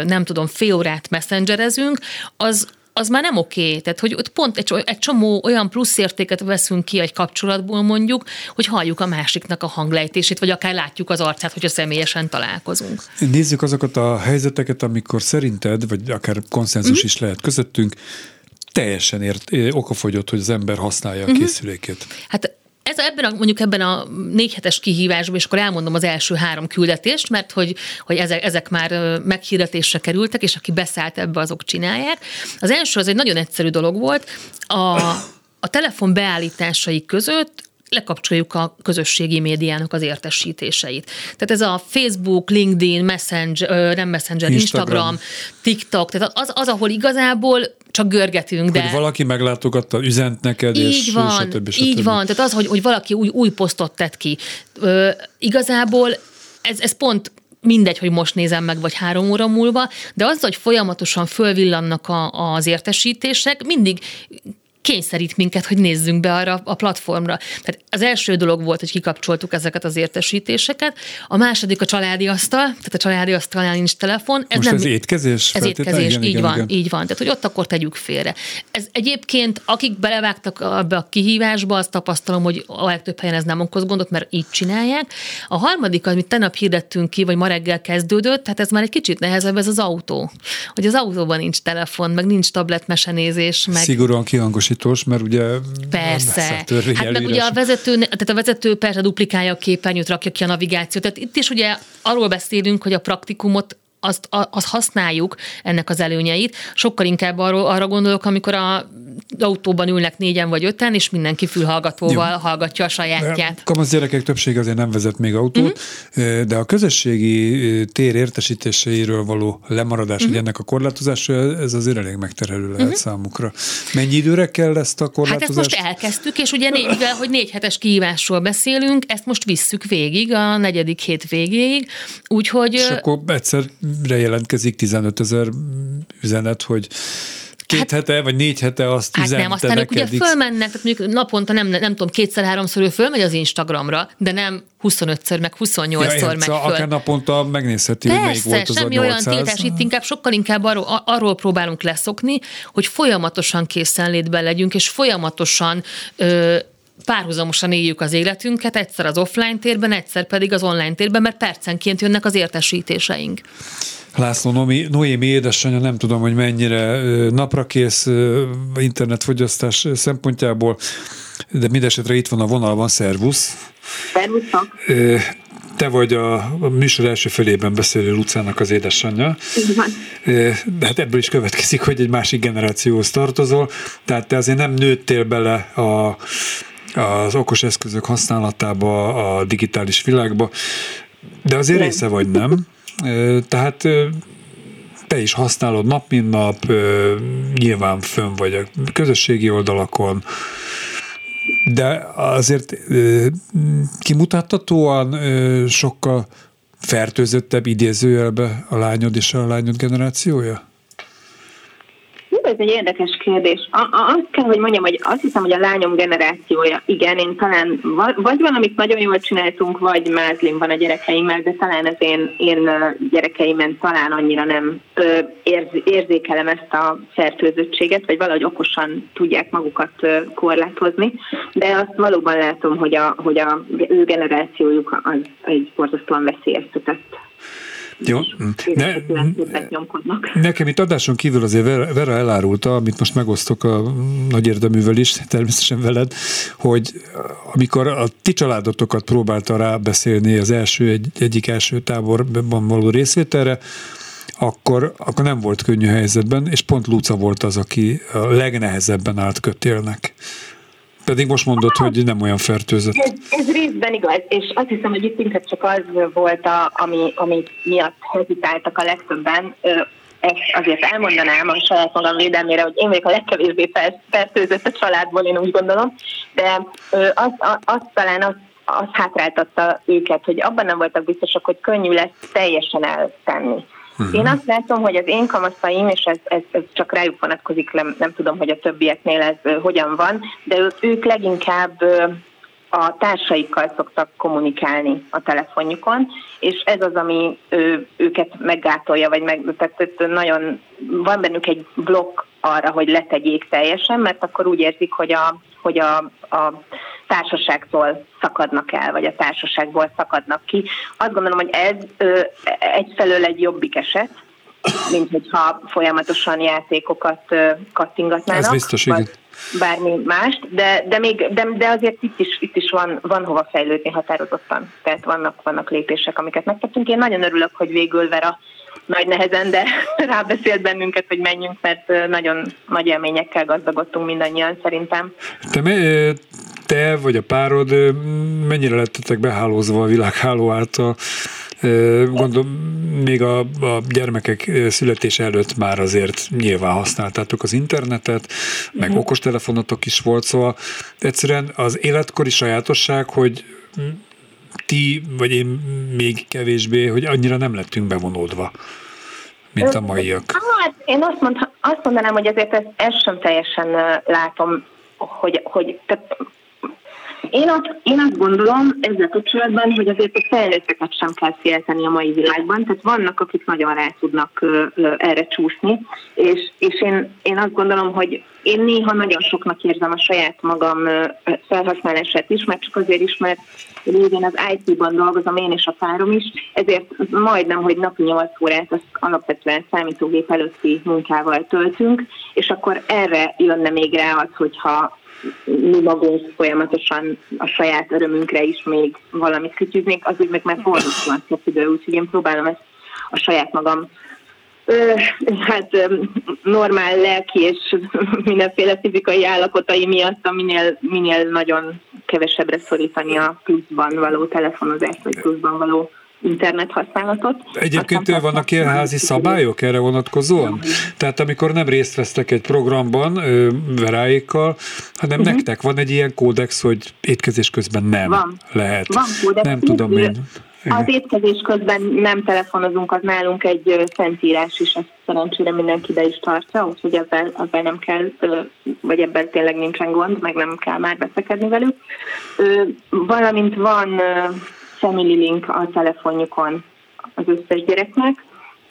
nem tudom, fél órát messengerezünk, az, az már nem oké. Tehát, hogy ott pont egy, egy csomó olyan plusz értéket veszünk ki egy kapcsolatból mondjuk, hogy halljuk a másiknak a hanglejtését, vagy akár látjuk az arcát, hogyha személyesen találkozunk. Nézzük azokat a helyzeteket, amikor szerinted, vagy akár konszenzus mm-hmm. is lehet közöttünk, teljesen ért, okafogyott, hogy az ember használja a mhm. készülékét. Hát ez ebben a, mondjuk ebben a négy hetes kihívásban, és akkor elmondom az első három küldetést, mert hogy, hogy ezek, ezek már meghirdetésre kerültek, és aki beszállt ebbe, azok csinálják. Az első az egy nagyon egyszerű dolog volt. A, a telefon beállításai között lekapcsoljuk a közösségi médiának az értesítéseit. Tehát ez a Facebook, LinkedIn, Messenger, nem Messenger, Instagram, Instagram TikTok, tehát az, az, ahol igazából csak görgetünk. Hogy de... valaki meglátogatta, üzent neked, így és van, stb. stb. Így van, tehát az, hogy, hogy valaki új, új posztot tett ki. Ö, igazából ez, ez pont mindegy, hogy most nézem meg, vagy három óra múlva, de az, hogy folyamatosan fölvillannak a, az értesítések, mindig kényszerít minket, hogy nézzünk be arra a platformra. Tehát az első dolog volt, hogy kikapcsoltuk ezeket az értesítéseket, a második a családi asztal, tehát a családi asztalnál nincs telefon. Ez Most nem, ez étkezés? Ez étkezés, igen, így igen, van, igen. így van. Tehát, hogy ott akkor tegyük félre. Ez egyébként, akik belevágtak ebbe a kihívásba, azt tapasztalom, hogy a legtöbb helyen ez nem okoz gondot, mert így csinálják. A harmadik, amit tegnap hirdettünk ki, vagy ma reggel kezdődött, tehát ez már egy kicsit nehezebb, ez az autó. Hogy az autóban nincs telefon, meg nincs tabletmesenézés. Meg... Szigorúan kihangos gyorsítós, mert ugye Persze. Hát meg ugye a vezető, tehát a vezető persze duplikálja a képernyőt, rakja ki a navigációt. Tehát itt is ugye arról beszélünk, hogy a praktikumot azt, azt használjuk ennek az előnyeit. Sokkal inkább arra, arra gondolok, amikor a autóban ülnek négyen vagy öten, és mindenki fülhallgatóval Jó. hallgatja a sajátját. Kamasz gyerekek többsége azért nem vezet még autót, uh-huh. de a közösségi tér értesítéseiről való lemaradás, uh-huh. hogy ennek a korlátozása, ez azért elég megterhelő lehet uh-huh. számukra. Mennyi időre kell ezt a korlátozást? Hát ezt most elkezdtük, és ugye négy, mivel, hogy négy hetes kihívásról beszélünk, ezt most visszük végig, a negyedik hét végéig, úgyhogy... És akkor egyszerre jelentkezik 15 ezer üzenet, hogy két hát, hete, vagy négy hete azt hát nem, aztán ők ugye fölmennek, tehát mondjuk naponta nem, nem tudom, kétszer-háromszor ő fölmegy az Instagramra, de nem 25-ször, meg 28-szor ja, megy szóval föl. Akár naponta megnézheti, Persze, hogy melyik volt az semmi a 800. olyan tiltás, itt inkább sokkal inkább arról, arról próbálunk leszokni, hogy folyamatosan készenlétben legyünk, és folyamatosan ö, párhuzamosan éljük az életünket, egyszer az offline térben, egyszer pedig az online térben, mert percenként jönnek az értesítéseink. László Nomi, Noémi édesanyja nem tudom, hogy mennyire naprakész internetfogyasztás szempontjából, de mindesetre itt van a vonalban, szervusz. Szervuszok. Te vagy a, a műsor első felében beszélő Lucának az édesanyja. De hát ebből is következik, hogy egy másik generációhoz tartozol, tehát te azért nem nőttél bele a, az okos eszközök használatába, a digitális világba, de azért nem. része vagy, nem? Tehát te is használod nap, mint nap, nyilván fönn vagy a közösségi oldalakon, de azért kimutattatóan sokkal fertőzöttebb idézőjelbe a lányod és a lányod generációja? Ez egy érdekes kérdés. A, azt kell, hogy mondjam, hogy azt hiszem, hogy a lányom generációja, igen, én talán vagy valamit nagyon jól csináltunk, vagy mázlim van a gyerekeimmel, de talán az én, én gyerekeimen talán annyira nem érz, érzékelem ezt a fertőzöttséget, vagy valahogy okosan tudják magukat korlátozni, de azt valóban látom, hogy a, hogy a ő generációjuk az egy borzasztóan veszélyeztetett jó. Ne, nekem itt adáson kívül azért Vera, Vera elárulta, amit most megosztok a nagy érdeművel is, természetesen veled, hogy amikor a ti családotokat próbálta rábeszélni az első, egy, egyik első táborban való részvételre, akkor, akkor nem volt könnyű helyzetben, és pont Luca volt az, aki a legnehezebben állt kötélnek. Pedig most mondod, hogy nem olyan fertőzött. Ez, ez részben igaz, és azt hiszem, hogy itt inkább csak az volt, a, ami, ami miatt hezitáltak a legtöbben. Ezt azért elmondanám a saját magam védelmére, hogy én vagyok a legkevésbé fertőzött a családból, én úgy gondolom, de azt az, az talán az, az hátráltatta őket, hogy abban nem voltak biztosak, hogy könnyű lesz teljesen eltenni. Uh-huh. Én azt látom, hogy az én kamaszaim, és ez, ez, ez csak rájuk vonatkozik, nem, nem tudom, hogy a többieknél ez uh, hogyan van, de ők, ők leginkább uh, a társaikkal szoktak kommunikálni a telefonjukon, és ez az, ami ő, őket meggátolja, vagy meg, tehát nagyon van bennük egy blokk arra, hogy letegyék teljesen, mert akkor úgy érzik, hogy a, hogy a, a társaságtól szakadnak el, vagy a társaságból szakadnak ki. Azt gondolom, hogy ez ö, egyfelől egy jobbik eset, mint hogyha folyamatosan játékokat ö, kattingatnának. Ez biztos, igen. Bármi mást, de, de, még, de, de azért itt is, itt is van, van hova fejlődni határozottan. Tehát vannak, vannak lépések, amiket megtettünk. Én nagyon örülök, hogy végül Vera nagy nehezen, de [LAUGHS] rábeszélt bennünket, hogy menjünk, mert nagyon nagy élményekkel gazdagodtunk mindannyian szerintem. Te, te vagy a párod mennyire lettetek behálózva a világháló által? Gondolom, még a, a gyermekek születése előtt már azért nyilván használtátok az internetet, meg uh-huh. okostelefonotok is volt, szóval egyszerűen az életkori sajátosság, hogy ti, vagy én még kevésbé, hogy annyira nem lettünk bevonódva, mint a maiak. Hát én azt, mond, azt mondanám, hogy azért ezt, ezt sem teljesen látom, hogy, hogy tehát én azt, én azt gondolom ezzel kapcsolatban, hogy azért a felnőtteket sem kell félteni a mai világban, tehát vannak, akik nagyon rá tudnak erre csúszni, és, és én, én azt gondolom, hogy én néha nagyon soknak érzem a saját magam felhasználását is, mert csak azért is, mert régen az IT-ban dolgozom én és a párom is, ezért majdnem, hogy napi 8 órát azt alapvetően számítógép előtti munkával töltünk, és akkor erre jönne még rá az, hogyha mi magunk folyamatosan a saját örömünkre is még valamit kütyüznék, az úgy meg már fordítva szép idő, úgyhogy én próbálom ezt a saját magam ö, hát ö, normál lelki és mindenféle fizikai állapotai miatt, minél, minél nagyon kevesebbre szorítani a pluszban való telefonozást, vagy pluszban való internet használatot. Egyébként Aztán vannak ilyen házi szabályok erre vonatkozóan? Tehát amikor nem részt vesztek egy programban ö, veráékkal, hanem uh-huh. nektek van egy ilyen kódex, hogy étkezés közben nem Van. lehet. Van kódex. Nem tudom én. Az étkezés közben nem telefonozunk, az nálunk egy szentírás is, ezt szerencsére mindenki be is tartja, úgyhogy ebben, ebben nem kell, vagy ebben tényleg nincsen gond, meg nem kell már veszekedni velük. Valamint van family link a telefonjukon az összes gyereknek,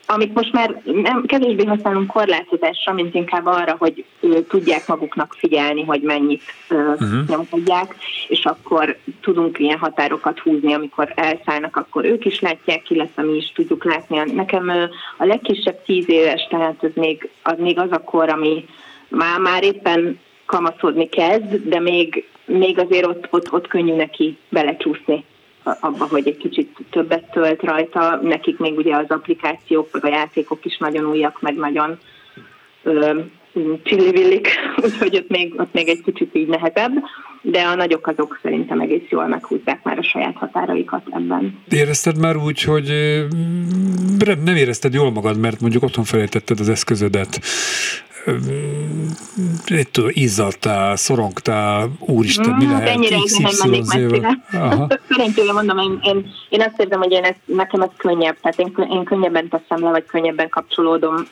amit most már nem, kevésbé használunk korlátozásra, mint inkább arra, hogy ö, tudják maguknak figyelni, hogy mennyit uh-huh. nyomkodják, és akkor tudunk ilyen határokat húzni, amikor elszállnak, akkor ők is látják, illetve mi is tudjuk látni. Nekem a legkisebb tíz éves, tehát ez még az, még az a kor, ami már, már éppen kamaszodni kezd, de még, még azért ott, ott, ott könnyű neki belecsúszni abba, hogy egy kicsit többet tölt rajta. Nekik még ugye az applikációk, vagy a játékok is nagyon újak, meg nagyon csillivillik, [LAUGHS] úgyhogy ott még, ott még egy kicsit így nehezebb, de a nagyok azok szerintem egész jól meghúzzák már a saját határaikat ebben. Érezted már úgy, hogy nem érezted jól magad, mert mondjuk otthon felejtetted az eszközödet, tudom, izzadtál, szorongtál, úristen, mi Mm, lehet ennyire is nem mennék. [LAUGHS] Szerencsére mondom, én, én, én azt érzem, hogy én ezt, nekem ez könnyebb, tehát én, én könnyebben teszem le, vagy könnyebben kapcsolódom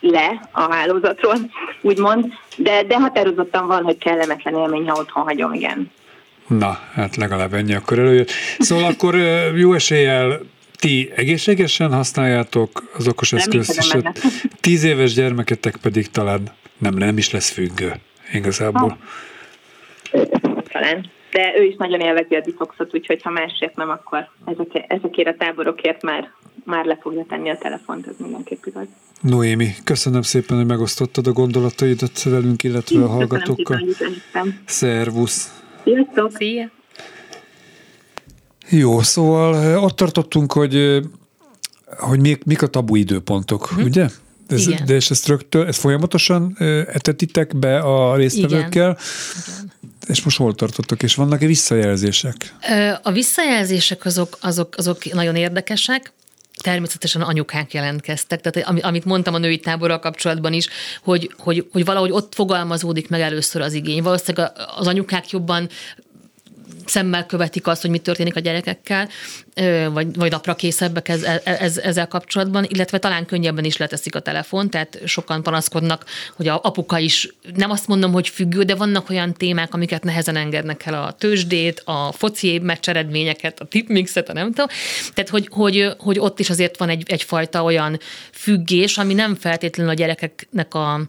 le a hálózatról, úgymond, de, de határozottan van, hogy kellemetlen élmény, ha otthon hagyom, igen. Na, hát legalább ennyi akkor előjött. Szóval akkor jó eséllyel ti egészségesen használjátok az okos eszközt, és [LAUGHS] a tíz éves gyermeketek pedig talán nem, nem is lesz függő igazából. Talán. De ő is nagyon élvezi a detoxot, úgyhogy ha másért nem, akkor ezek, ezekért a táborokért már, már le fogja tenni a telefont, ez mindenképp igaz. Noémi, köszönöm szépen, hogy megosztottad a gondolataidat velünk, illetve a szépen, hallgatókkal. üzenem. Szervusz! Sziasztok! Szia! Jó, szóval ott tartottunk, hogy, hogy mik, mik a tabu időpontok, hm? ugye? Ez, Igen. de és ezt rögtön, ezt folyamatosan etetitek be a résztvevőkkel, és most hol tartottok, és vannak-e visszajelzések? A visszajelzések azok, azok, azok nagyon érdekesek. Természetesen anyukák jelentkeztek, tehát ami- amit mondtam a női táborral kapcsolatban is, hogy, hogy, hogy valahogy ott fogalmazódik meg először az igény. Valószínűleg az anyukák jobban szemmel követik azt, hogy mi történik a gyerekekkel, vagy, vagy napra készebbek ez, ez, ezzel kapcsolatban, illetve talán könnyebben is leteszik a telefon, tehát sokan panaszkodnak, hogy a apuka is, nem azt mondom, hogy függő, de vannak olyan témák, amiket nehezen engednek el a tőzsdét, a foci meccs eredményeket, a tipmixet, a nem tudom. Tehát, hogy, hogy, hogy ott is azért van egy, egyfajta olyan függés, ami nem feltétlenül a gyerekeknek a,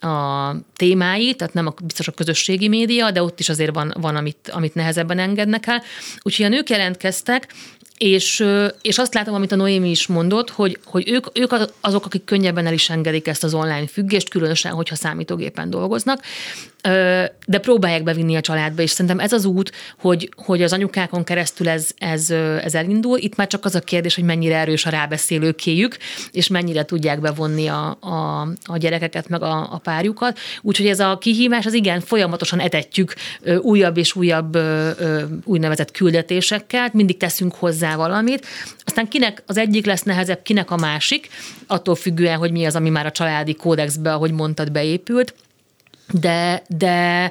a témái, tehát nem a, biztos a közösségi média, de ott is azért van, van amit, amit nehezebben engednek el. Úgyhogy a nők jelentkeztek, és, és azt látom, amit a Noémi is mondott, hogy, hogy ők, ők az- azok, akik könnyebben el is engedik ezt az online függést, különösen, hogyha számítógépen dolgoznak, de próbálják bevinni a családba, és szerintem ez az út, hogy, hogy az anyukákon keresztül ez, ez, ez elindul. Itt már csak az a kérdés, hogy mennyire erős a rábeszélő kéjük, és mennyire tudják bevonni a, a, a gyerekeket, meg a, a párjukat. Úgyhogy ez a kihívás, az igen, folyamatosan etetjük újabb és újabb úgynevezett küldetésekkel, mindig teszünk hozzá valamit. Aztán kinek az egyik lesz nehezebb, kinek a másik, attól függően, hogy mi az, ami már a családi kódexbe, ahogy mondtad, beépült. De, de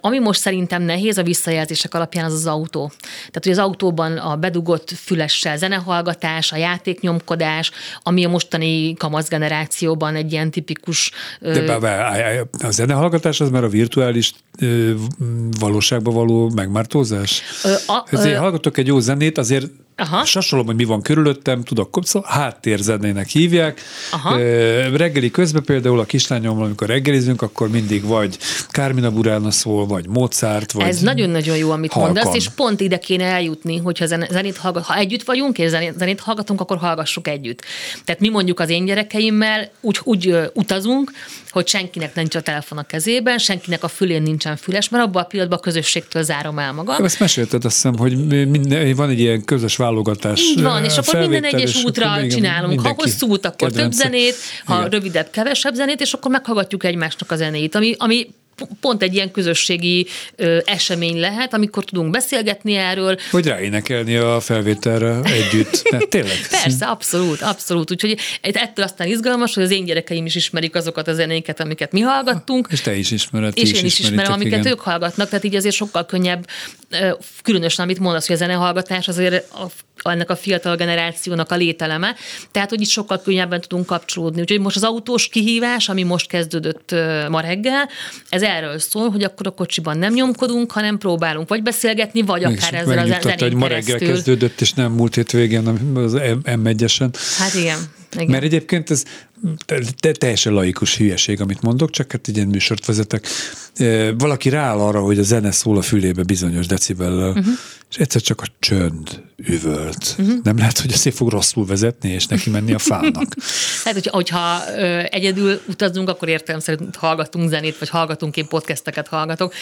ami most szerintem nehéz a visszajelzések alapján, az az autó. Tehát, hogy az autóban a bedugott fülessel zenehallgatás, a játéknyomkodás, ami a mostani kamasz generációban egy ilyen tipikus... De be, be, a zenehallgatás az már a virtuális valóságba való megmártózás? A- Ezért ö- hallgatok egy jó zenét, azért Aha. Sasolom, hogy mi van körülöttem, tudok, szóval háttérzenének hívják. Aha. Ö, reggeli közben például a kislányommal, amikor reggelizünk, akkor mindig vagy Kármina Burána szól, vagy Mozart, vagy Ez nagyon-nagyon jó, amit halkan. mondasz, és pont ide kéne eljutni, hogyha zen- zenét hallgat, ha együtt vagyunk, és zenét, hallgatunk, akkor hallgassuk együtt. Tehát mi mondjuk az én gyerekeimmel úgy, úgy ö, utazunk, hogy senkinek nincs a telefon a kezében, senkinek a fülén nincsen füles, mert abban a pillanatban a közösségtől zárom el magam. Ezt mesélted, azt hiszem, hogy minden, van egy ilyen közös válogatás. Így van, és akkor minden egyes útra akkor csinálunk. Ha hosszú út, akkor több kedvence. zenét, ha Igen. rövidebb, kevesebb zenét, és akkor meghallgatjuk egymásnak a zenéit, ami, ami pont egy ilyen közösségi ö, esemény lehet, amikor tudunk beszélgetni erről, Hogy ráénekelni a felvételre együtt. Mert [LAUGHS] tényleg. Persze, abszolút, abszolút. Úgyhogy ettől aztán izgalmas, hogy az én gyerekeim is ismerik azokat a zenéket, amiket mi hallgattunk, És te is ismered. és én is ismerem, amiket igen. ők hallgatnak, tehát így azért sokkal könnyebb, különösen amit mondasz, hogy a zenehallgatás azért a, ennek a fiatal generációnak a lételeme, tehát hogy itt sokkal könnyebben tudunk kapcsolódni. Úgyhogy most az autós kihívás, ami most kezdődött ma reggel, ez erről szól, hogy akkor a kocsiban nem nyomkodunk, hanem próbálunk vagy beszélgetni, vagy És akár ezzel a megnyugtatta, zenén hogy ma reggel keresztül. kezdődött, és nem múlt hétvégén az M1-esen. Hát igen. igen. Mert egyébként ez te- te- teljesen laikus hülyeség, amit mondok, csak hát egy ilyen műsort vezetek. E, Valaki rááll arra, hogy a zene szól a fülébe bizonyos decibellel, uh-huh. és egyszer csak a csönd üvölt. Uh-huh. Nem lehet, hogy azért fog rosszul vezetni, és neki menni a fának. [LAUGHS] Hát, hogyha, hogyha ö, egyedül utazunk, akkor értelem szerint hallgatunk zenét, vagy hallgatunk, én podcasteket hallgatok.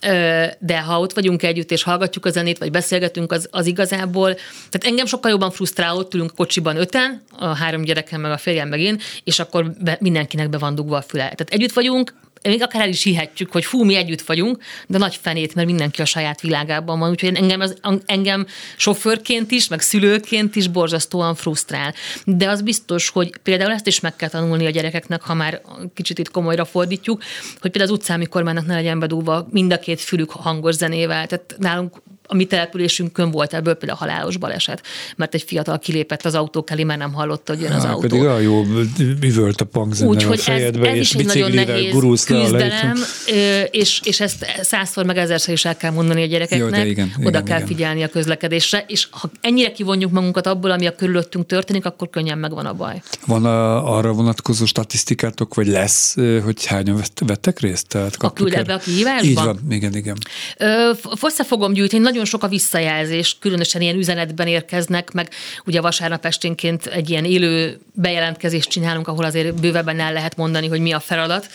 Ö, de ha ott vagyunk együtt, és hallgatjuk a zenét, vagy beszélgetünk, az, az igazából, tehát engem sokkal jobban frusztrál, ott ülünk a kocsiban öten, a három gyerekem, meg a férjem, meg én, és akkor be, mindenkinek be van dugva a füle. Tehát együtt vagyunk, még akár el is hihetjük, hogy fú, mi együtt vagyunk, de nagy fenét, mert mindenki a saját világában van, úgyhogy engem, az, engem sofőrként is, meg szülőként is borzasztóan frusztrál. De az biztos, hogy például ezt is meg kell tanulni a gyerekeknek, ha már kicsit itt komolyra fordítjuk, hogy például az utcán, mikor mennek, ne legyen bedúva mind a két fülük hangos zenével. Tehát nálunk a mi településünkön volt ebből például halálos baleset, mert egy fiatal kilépett az autó elé, mert nem hallotta, hogy jön az Há, autó. pedig olyan jó üvölt a punkzene a Úgyhogy ez, fejedbe, ez és is nagyon nehéz a küzdelem, és, és ezt százszor meg ezerszer is el kell mondani a gyerekeknek. Jó, igen, Oda igen, kell igen. figyelni a közlekedésre, és ha ennyire kivonjuk magunkat abból, ami a körülöttünk történik, akkor könnyen megvan a baj. Van a, arra vonatkozó statisztikátok, vagy lesz, hogy hányan vett, vettek részt? Tehát kaptuk küld ebbe a kihívásba? Így van, igen, igen. Ö, fogom gyűjteni, nagyon sok a visszajelzés, különösen ilyen üzenetben érkeznek, meg ugye vasárnap esténként egy ilyen élő bejelentkezést csinálunk, ahol azért bővebben el lehet mondani, hogy mi a feladat.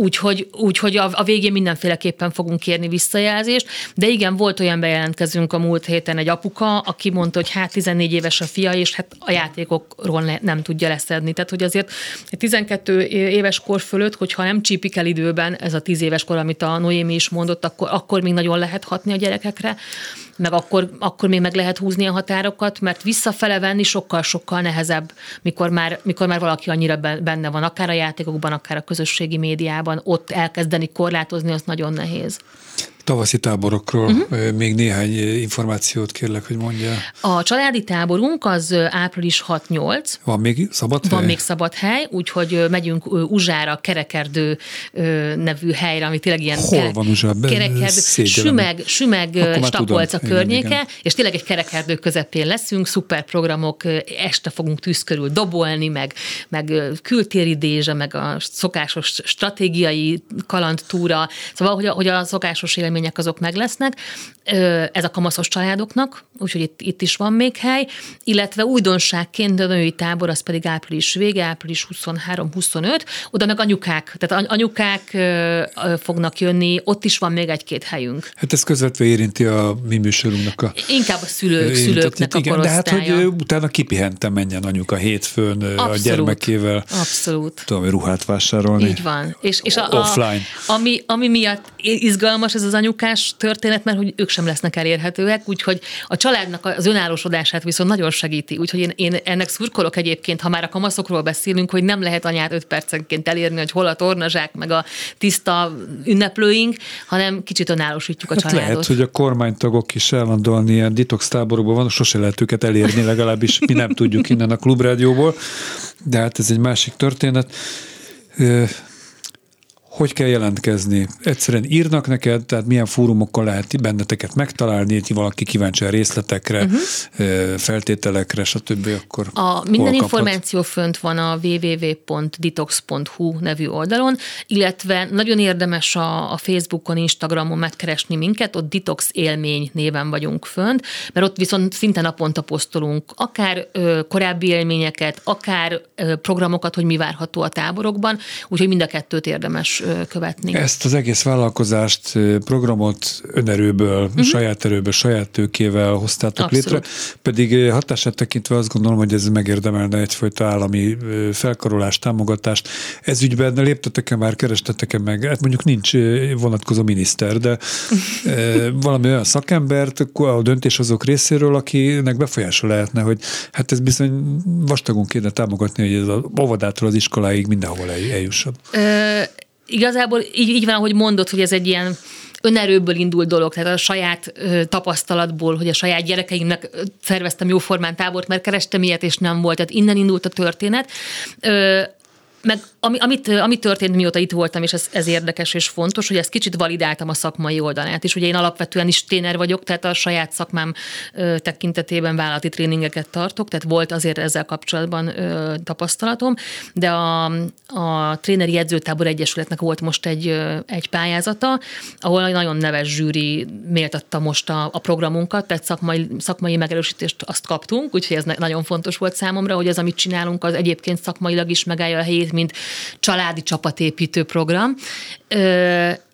Úgyhogy, úgyhogy a, a végén mindenféleképpen fogunk kérni visszajelzést, de igen, volt olyan bejelentkezünk a múlt héten egy apuka, aki mondta, hogy hát 14 éves a fia, és hát a játékokról ne, nem tudja leszedni. Tehát, hogy azért egy 12 éves kor fölött, hogyha nem csípik el időben, ez a 10 éves kor, amit a Noémi is mondott, akkor, akkor még nagyon lehet hatni a gyerekekre, meg akkor, akkor még meg lehet húzni a határokat, mert visszafele venni sokkal-sokkal nehezebb, mikor már, mikor már valaki annyira be- benne van, akár a játékokban, akár a közösségi médiában, ott elkezdeni korlátozni, az nagyon nehéz. Tavaszi táborokról uh-huh. még néhány információt kérlek, hogy mondja. A családi táborunk az április 6-8, Van még szabad Van hely? még szabad hely, úgyhogy megyünk Uzsára, Kerekerdő nevű helyre, ami tényleg ilyen Hol van Uzsa? Be- Kerekerdő. Sümeg, Sümeg már tudom. Tapolca Igen, környéke, igen. és tényleg egy kerekerdő közepén leszünk, szuper programok, este fogunk tűz körül dobolni, meg, meg kültéri dézse, meg a szokásos stratégiai kalandtúra, szóval, hogy a, hogy a szokásos élmények azok meg lesznek. Ez a kamaszos családoknak, úgyhogy itt, itt is van még hely, illetve újdonságként a női tábor, az pedig április vége, április 23-25, oda meg anyukák, tehát any- anyukák fognak jönni, ott is van még egy-két helyünk. Hát ez közvetve érinti a mi műsorunknak a Inkább a szülők, érintettjét. szülőknek a Igen, de hát, korosztálya. hogy utána kipihentem menjen anyuka hétfőn ö, a Abszolút. gyermekével. Abszolút. Tudom, ruhát vásárolni. Így van. És, és a, Offline. A, ami, ami miatt izgalmas ez az anyukás történet, mert hogy ők sem lesznek elérhetőek, úgyhogy a családnak az önállósodását viszont nagyon segíti. Úgyhogy én, én ennek szurkolok egyébként, ha már a kamaszokról beszélünk, hogy nem lehet anyát öt percenként elérni, hogy hol a tornazsák, meg a tiszta ünneplőink, hanem kicsit önállósítjuk a Hát családot. lehet, hogy a kormánytagok is állandóan ilyen detox táborokban van, sose lehet őket elérni, legalábbis mi nem tudjuk innen a klubrádióból, de hát ez egy másik történet. Hogy kell jelentkezni? Egyszerűen írnak neked, tehát milyen fórumokkal lehet benneteket megtalálni, hogy valaki kíváncsi a részletekre, uh-huh. feltételekre, stb. Akkor. A minden információ fönt van a www.detox.hu nevű oldalon, illetve nagyon érdemes a, a Facebookon, Instagramon megkeresni minket, ott Detox élmény néven vagyunk fönt, mert ott viszont szinte naponta posztolunk akár ö, korábbi élményeket, akár ö, programokat, hogy mi várható a táborokban, úgyhogy mind a kettőt érdemes követni. Ezt az egész vállalkozást, programot önerőből, uh-huh. saját erőből, saját tőkével hoztátok Abszolút. létre, pedig hatását tekintve azt gondolom, hogy ez megérdemelne egyfajta állami felkarolást, támogatást. Ez ügyben léptetek-e már, kerestetek-e meg? Hát mondjuk nincs vonatkozó miniszter, de [LAUGHS] valami olyan szakembert a döntéshozók részéről, akinek befolyása lehetne, hogy hát ez bizony vastagon kéne támogatni, hogy ez a óvodától az iskoláig mindenhol el- eljusson. Ö, igazából így, így van, ahogy mondod, hogy ez egy ilyen önerőből indul dolog, tehát a saját ö, tapasztalatból, hogy a saját gyerekeimnek szerveztem jóformán tábort, mert kerestem ilyet, és nem volt. Tehát innen indult a történet. Ö, meg ami, amit, ami történt, mióta itt voltam, és ez, ez érdekes és fontos, hogy ezt kicsit validáltam a szakmai oldalát, és ugye én alapvetően is téner vagyok, tehát a saját szakmám ö, tekintetében vállalati tréningeket tartok, tehát volt azért ezzel kapcsolatban ö, tapasztalatom, de a, a Tréneri Edzőtábor Egyesületnek volt most egy, ö, egy pályázata, ahol egy nagyon neves zsűri méltatta most a, a programunkat, tehát szakmai, szakmai megerősítést azt kaptunk, úgyhogy ez nagyon fontos volt számomra, hogy az, amit csinálunk, az egyébként szakmailag is megállja a helyét, mint családi csapatépítő program.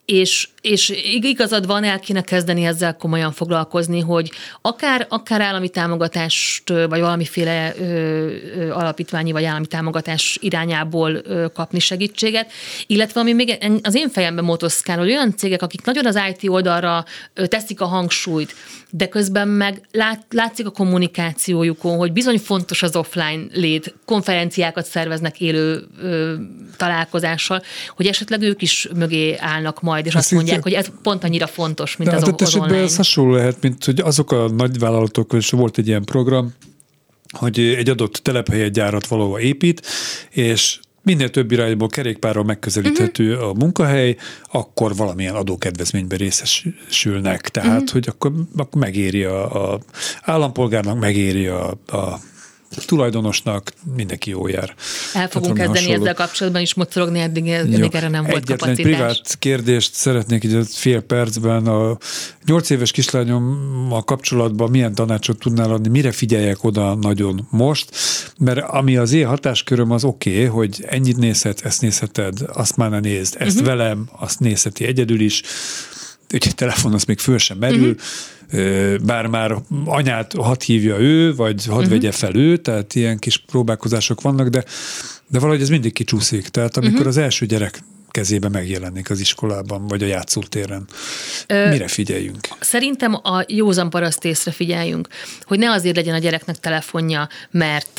És, és igazad van, el kéne kezdeni ezzel komolyan foglalkozni, hogy akár, akár állami támogatást, vagy valamiféle ö, ö, alapítványi vagy állami támogatás irányából ö, kapni segítséget, illetve ami még az én fejemben motoszkál, hogy olyan cégek, akik nagyon az IT oldalra ö, teszik a hangsúlyt, de közben meg lát, látszik a kommunikációjukon, hogy bizony fontos az offline lét, konferenciákat szerveznek élő ö, találkozással, hogy esetleg ők is mögé állnak majd, és Ezt azt mondják, így- hogy ez pont annyira fontos, mint De az, az esetben ez hasonló lehet, mint hogy azok a nagy vállalatok, és volt egy ilyen program, hogy egy adott telephelyet gyárat valahova épít, és minél több irányból kerékpárral megközelíthető uh-huh. a munkahely, akkor valamilyen adókedvezményben részesülnek. Tehát, uh-huh. hogy akkor, akkor megéri a, a állampolgárnak, megéri a, a tulajdonosnak, mindenki jó jár. El fogunk valami kezdeni hasonló. ezzel kapcsolatban is mocorogni, eddig, eddig erre nem volt Egyetlen kapacitás. privát kérdést szeretnék így a fél percben. A nyolc éves kislányommal kapcsolatban milyen tanácsot tudnál adni, mire figyeljek oda nagyon most? Mert ami az én hatásköröm, az oké, okay, hogy ennyit nézhet, ezt nézheted, azt már ne nézd, ezt uh-huh. velem, azt nézheti egyedül is, úgyhogy telefon az még föl sem merül, uh-huh. bár már anyát hadd hívja ő, vagy hadd uh-huh. vegye fel ő, tehát ilyen kis próbálkozások vannak, de, de valahogy ez mindig kicsúszik. Tehát amikor uh-huh. az első gyerek kezébe megjelenik az iskolában, vagy a játszótéren. Ö, Mire figyeljünk? Szerintem a józan paraszt észre figyeljünk, hogy ne azért legyen a gyereknek telefonja, mert,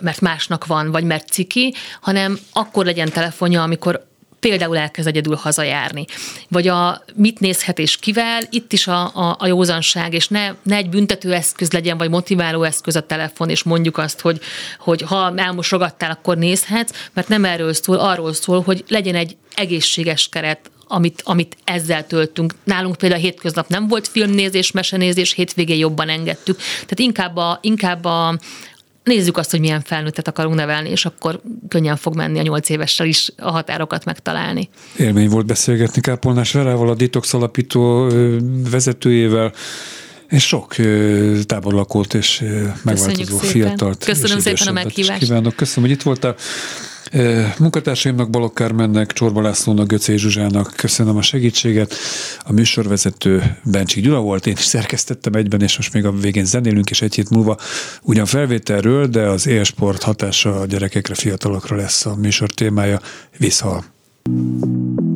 mert másnak van, vagy mert ciki, hanem akkor legyen telefonja, amikor például elkezd egyedül hazajárni. Vagy a mit nézhet és kivel, itt is a, a, a józanság, és ne, ne egy büntető eszköz legyen, vagy motiváló eszköz a telefon, és mondjuk azt, hogy, hogy ha elmosogattál, akkor nézhetsz, mert nem erről szól, arról szól, hogy legyen egy egészséges keret, amit, amit ezzel töltünk. Nálunk például a hétköznap nem volt filmnézés, mesenézés, hétvégén jobban engedtük. Tehát inkább a, inkább a nézzük azt, hogy milyen felnőttet akarunk nevelni, és akkor könnyen fog menni a nyolc évessel is a határokat megtalálni. Élmény volt beszélgetni Kápolnás Verával, a Detox alapító vezetőjével, és sok táborlakót és megváltozó szépen. fiatalt. Köszönöm és szépen a meghívást. Kívánok. Köszönöm, hogy itt voltál. Munkatársaimnak, Balogh Kármennek, Csorba Lászlónak, Göcé Zsuzsának köszönöm a segítséget. A műsorvezető Bencsik Gyula volt, én is szerkesztettem egyben, és most még a végén zenélünk, és egy hét múlva ugyan felvételről, de az élsport hatása a gyerekekre, fiatalokra lesz a műsor témája. Visszhal. your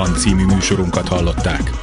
van című műsorunkat hallották.